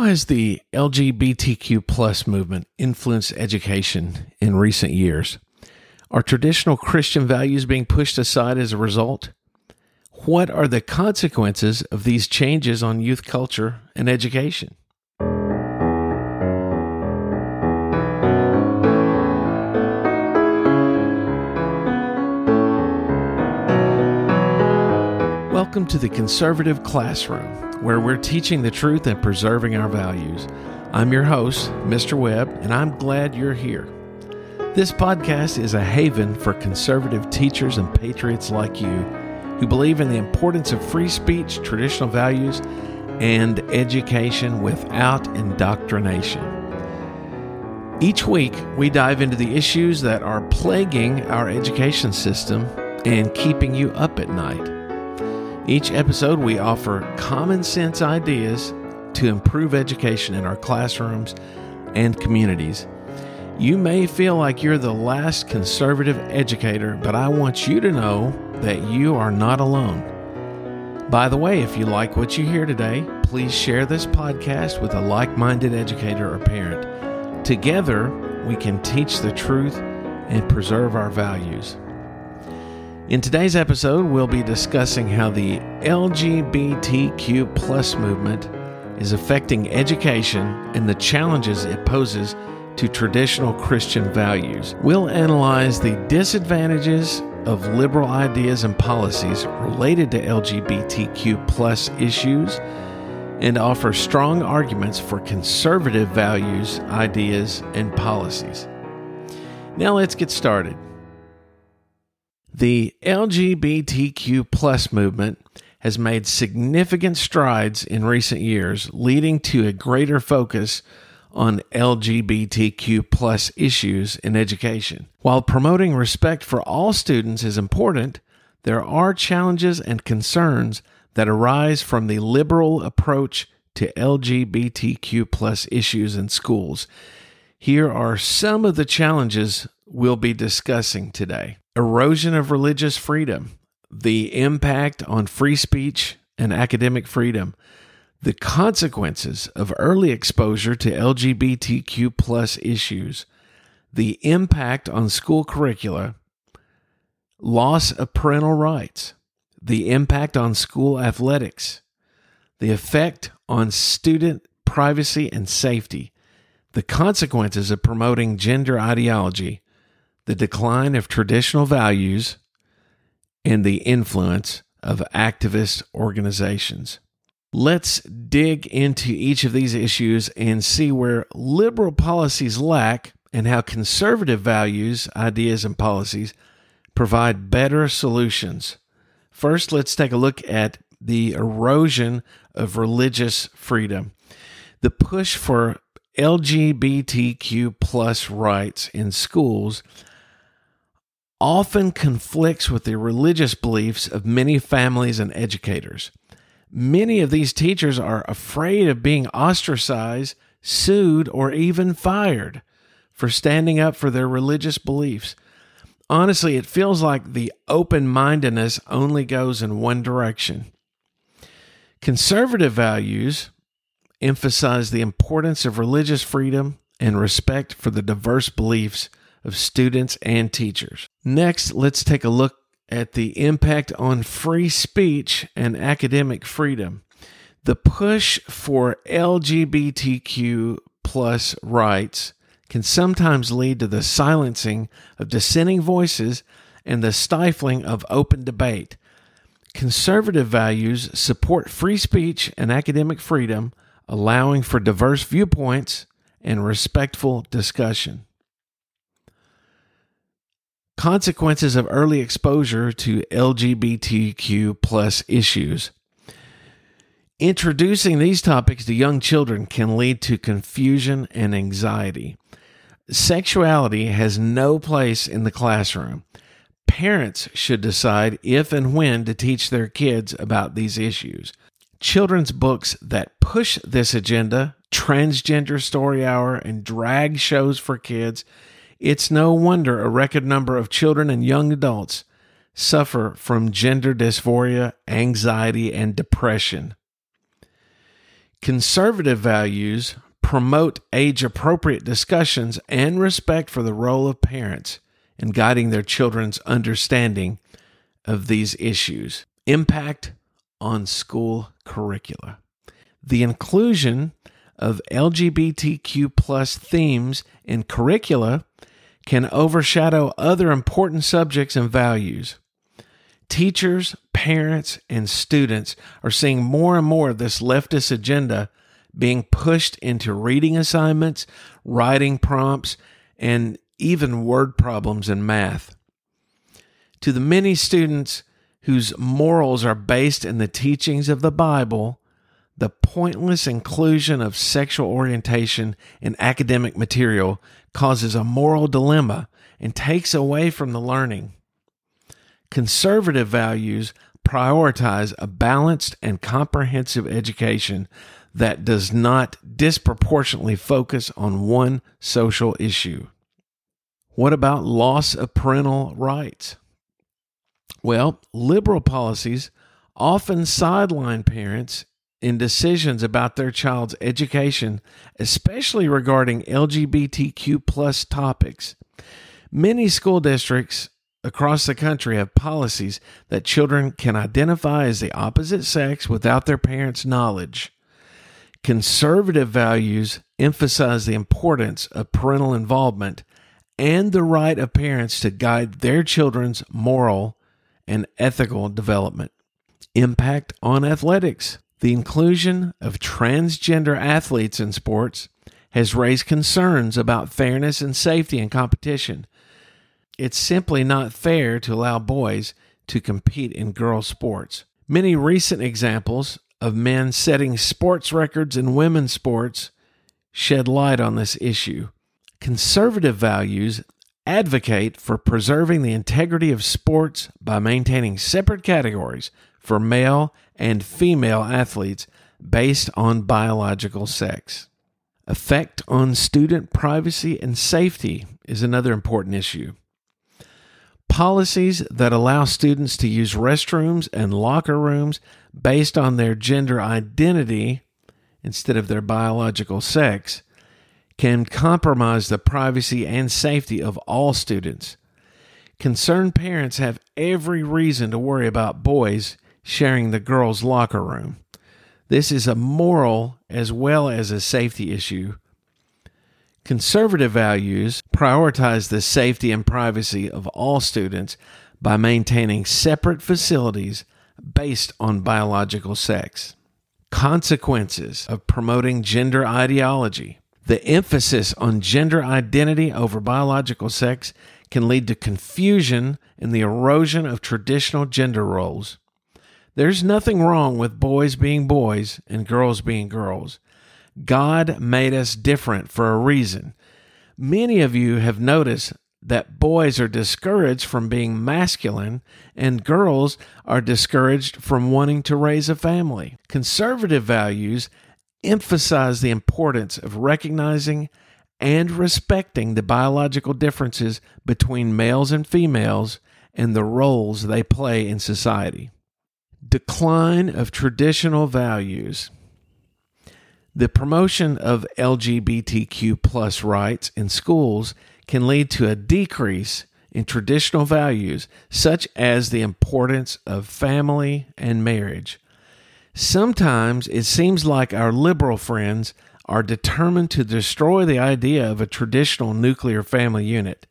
How has the LGBTQ plus movement influenced education in recent years? Are traditional Christian values being pushed aside as a result? What are the consequences of these changes on youth culture and education? Welcome to the Conservative Classroom, where we're teaching the truth and preserving our values. I'm your host, Mr. Webb, and I'm glad you're here. This podcast is a haven for conservative teachers and patriots like you who believe in the importance of free speech, traditional values, and education without indoctrination. Each week, we dive into the issues that are plaguing our education system and keeping you up at night. Each episode, we offer common sense ideas to improve education in our classrooms and communities. You may feel like you're the last conservative educator, but I want you to know that you are not alone. By the way, if you like what you hear today, please share this podcast with a like minded educator or parent. Together, we can teach the truth and preserve our values. In today's episode, we'll be discussing how the LGBTQ plus movement is affecting education and the challenges it poses to traditional Christian values. We'll analyze the disadvantages of liberal ideas and policies related to LGBTQ plus issues and offer strong arguments for conservative values, ideas, and policies. Now let's get started. The LGBTQ plus movement has made significant strides in recent years, leading to a greater focus on LGBTQ plus issues in education. While promoting respect for all students is important, there are challenges and concerns that arise from the liberal approach to LGBTQ plus issues in schools. Here are some of the challenges we'll be discussing today erosion of religious freedom, the impact on free speech and academic freedom, the consequences of early exposure to LGBTQ plus issues, the impact on school curricula, loss of parental rights, the impact on school athletics, the effect on student privacy and safety, the consequences of promoting gender ideology, the decline of traditional values, and the influence of activist organizations. Let's dig into each of these issues and see where liberal policies lack and how conservative values, ideas, and policies provide better solutions. First, let's take a look at the erosion of religious freedom. The push for LGBTQ plus rights in schools often conflicts with the religious beliefs of many families and educators. Many of these teachers are afraid of being ostracized, sued, or even fired for standing up for their religious beliefs. Honestly, it feels like the open mindedness only goes in one direction. Conservative values emphasize the importance of religious freedom and respect for the diverse beliefs of students and teachers. Next, let's take a look at the impact on free speech and academic freedom. The push for LGBTQ plus rights can sometimes lead to the silencing of dissenting voices and the stifling of open debate. Conservative values support free speech and academic freedom, allowing for diverse viewpoints and respectful discussion. Consequences of early exposure to LGBTQ plus issues. Introducing these topics to young children can lead to confusion and anxiety. Sexuality has no place in the classroom. Parents should decide if and when to teach their kids about these issues. Children's books that push this agenda, transgender story hour, and drag shows for kids it's no wonder a record number of children and young adults suffer from gender dysphoria, anxiety, and depression. Conservative values promote age appropriate discussions and respect for the role of parents in guiding their children's understanding of these issues. Impact on school curricula. The inclusion of LGBTQ plus themes in curricula can overshadow other important subjects and values. Teachers, parents, and students are seeing more and more of this leftist agenda being pushed into reading assignments, writing prompts, and even word problems in math. To the many students whose morals are based in the teachings of the Bible, the pointless inclusion of sexual orientation in academic material causes a moral dilemma and takes away from the learning. Conservative values prioritize a balanced and comprehensive education that does not disproportionately focus on one social issue. What about loss of parental rights? Well, liberal policies often sideline parents in decisions about their child's education, especially regarding LGBTQ plus topics. Many school districts across the country have policies that children can identify as the opposite sex without their parents' knowledge. Conservative values emphasize the importance of parental involvement and the right of parents to guide their children's moral and ethical development. Impact on athletics. The inclusion of transgender athletes in sports has raised concerns about fairness and safety in competition. It's simply not fair to allow boys to compete in girls' sports. Many recent examples of men setting sports records in women's sports shed light on this issue. Conservative values advocate for preserving the integrity of sports by maintaining separate categories for male and female athletes based on biological sex. Effect on student privacy and safety is another important issue. Policies that allow students to use restrooms and locker rooms based on their gender identity instead of their biological sex can compromise the privacy and safety of all students. Concerned parents have every reason to worry about boys sharing the girls' locker room. This is a moral as well as a safety issue. Conservative values prioritize the safety and privacy of all students by maintaining separate facilities based on biological sex. Consequences of promoting gender ideology. The emphasis on gender identity over biological sex can lead to confusion and the erosion of traditional gender roles. There's nothing wrong with boys being boys and girls being girls. God made us different for a reason. Many of you have noticed that boys are discouraged from being masculine and girls are discouraged from wanting to raise a family. Conservative values emphasize the importance of recognizing and respecting the biological differences between males and females and the roles they play in society. Decline of traditional values. The promotion of LGBTQ plus rights in schools can lead to a decrease in traditional values such as the importance of family and marriage. Sometimes it seems like our liberal friends are determined to destroy the idea of a traditional nuclear family unit.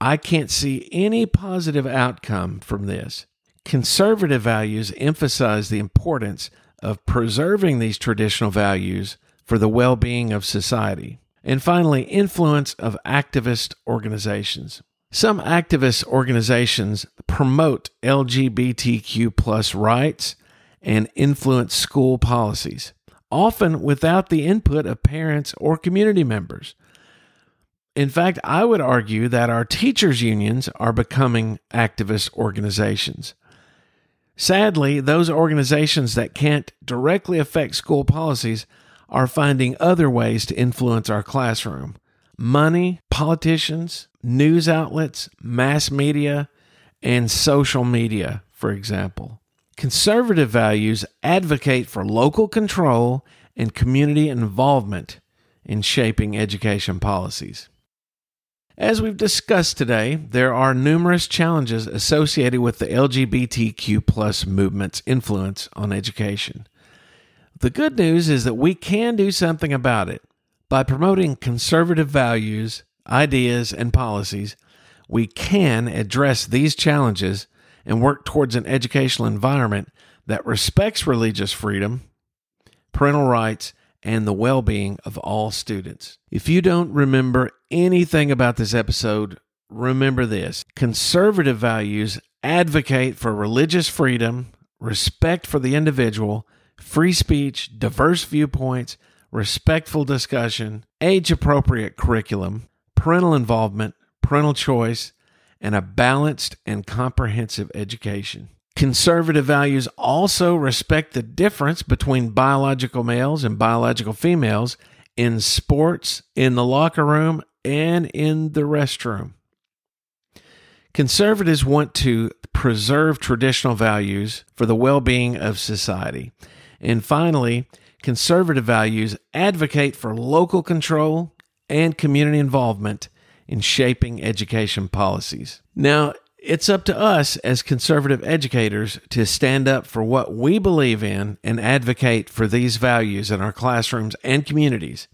I can't see any positive outcome from this. Conservative values emphasize the importance of preserving these traditional values for the well being of society. And finally, influence of activist organizations. Some activist organizations promote LGBTQ plus rights and influence school policies, often without the input of parents or community members. In fact, I would argue that our teachers' unions are becoming activist organizations. Sadly, those organizations that can't directly affect school policies are finding other ways to influence our classroom. Money, politicians, news outlets, mass media, and social media, for example. Conservative values advocate for local control and community involvement in shaping education policies. As we've discussed today, there are numerous challenges associated with the LGBTQ plus movement's influence on education. The good news is that we can do something about it. By promoting conservative values, ideas, and policies, we can address these challenges and work towards an educational environment that respects religious freedom, parental rights, and the well being of all students. If you don't remember anything about this episode, remember this conservative values advocate for religious freedom, respect for the individual, free speech, diverse viewpoints, respectful discussion, age appropriate curriculum, parental involvement, parental choice, and a balanced and comprehensive education. Conservative values also respect the difference between biological males and biological females in sports, in the locker room, and in the restroom. Conservatives want to preserve traditional values for the well being of society. And finally, conservative values advocate for local control and community involvement in shaping education policies. Now, it's up to us as conservative educators to stand up for what we believe in and advocate for these values in our classrooms and communities.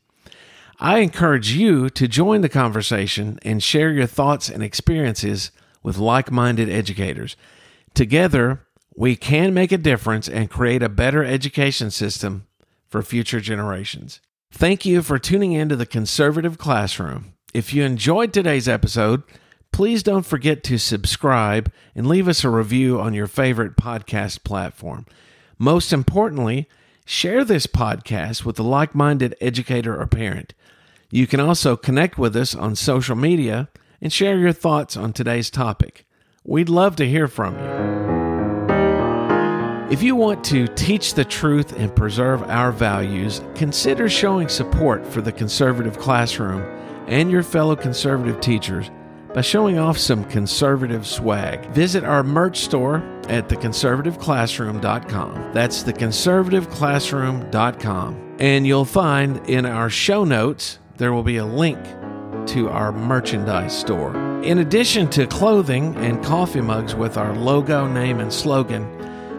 I encourage you to join the conversation and share your thoughts and experiences with like minded educators. Together, we can make a difference and create a better education system for future generations. Thank you for tuning in to the Conservative Classroom. If you enjoyed today's episode, please don't forget to subscribe and leave us a review on your favorite podcast platform. Most importantly, share this podcast with a like minded educator or parent. You can also connect with us on social media and share your thoughts on today's topic. We'd love to hear from you. If you want to teach the truth and preserve our values, consider showing support for the conservative classroom and your fellow conservative teachers by showing off some conservative swag. Visit our merch store at theconservativeclassroom.com. That's theconservativeclassroom.com. And you'll find in our show notes, there will be a link to our merchandise store. In addition to clothing and coffee mugs with our logo, name, and slogan,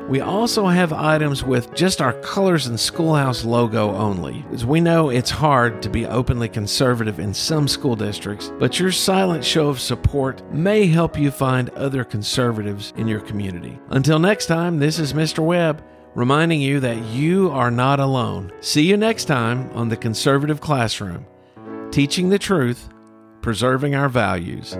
we also have items with just our colors and schoolhouse logo only, as we know it's hard to be openly conservative in some school districts, but your silent show of support may help you find other conservatives in your community. Until next time, this is Mr. Webb reminding you that you are not alone. See you next time on the Conservative Classroom, teaching the truth, preserving our values.